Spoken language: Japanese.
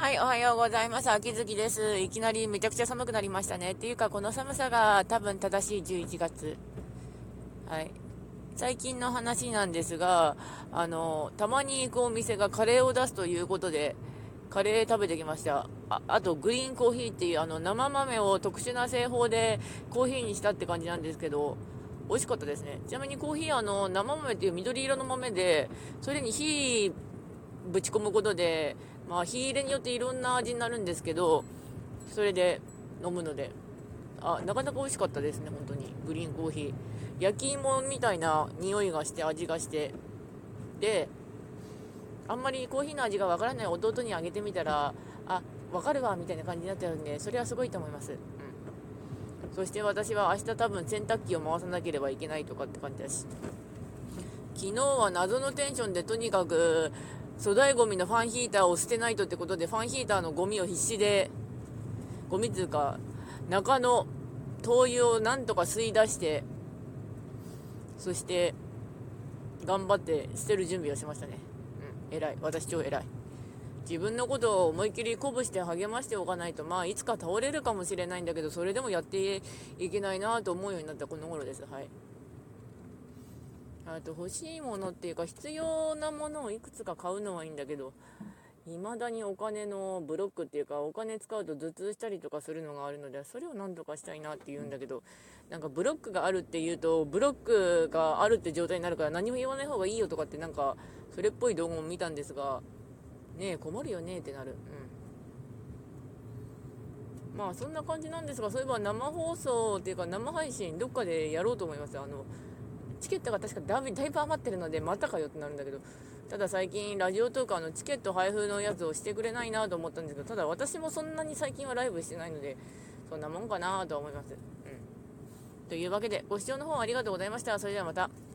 はい、おはようございます。秋月です。いきなりめちゃくちゃ寒くなりましたね。っていうか、この寒さが多分正しい11月。はい。最近の話なんですが、あの、たまに行くお店がカレーを出すということで、カレー食べてきました。ああと、グリーンコーヒーっていうあの生豆を特殊な製法でコーヒーにしたって感じなんですけど、美味しかったですね。ちなみにコーヒーあの生豆っていう緑色の豆で、それに火ぶち込むことで、まあ、火入れによっていろんな味になるんですけど、それで飲むので、あ、なかなか美味しかったですね、本当に。グリーンコーヒー。焼き芋みたいな匂いがして、味がして。で、あんまりコーヒーの味がわからない弟にあげてみたら、あ、わかるわ、みたいな感じになってるんで、それはすごいと思います。うん。そして私は明日多分洗濯機を回さなければいけないとかって感じだし。昨日は謎のテンションでとにかく粗大ごみのファンヒーターを捨てないとってことで、ファンヒーターのゴミを必死で、ゴミっていうか、中の灯油をなんとか吸い出して、そして、頑張って捨てる準備をしましたね。うん、偉い。私超偉い。自分のことを思いっきり鼓舞して励ましておかないと、まあ、いつか倒れるかもしれないんだけど、それでもやっていけないなと思うようになったこの頃です。はい。あと欲しいものっていうか必要なものをいくつか買うのはいいんだけど未だにお金のブロックっていうかお金使うと頭痛したりとかするのがあるのでそれをなんとかしたいなって言うんだけどなんかブロックがあるって言うとブロックがあるって状態になるから何も言わない方がいいよとかってなんかそれっぽい動画も見たんですがねえ困るよねってなる。うん。まあそんな感じなんですがそういえば生放送っていうか生配信どっかでやろうと思います。あのチケットが確かだいぶ余ってるのでまたかよってなるんだけどただ最近ラジオトークのチケット配布のやつをしてくれないなと思ったんですけどただ私もそんなに最近はライブしてないのでそんなもんかなと思います、うん、というわけでご視聴の方ありがとうございました。それではまた。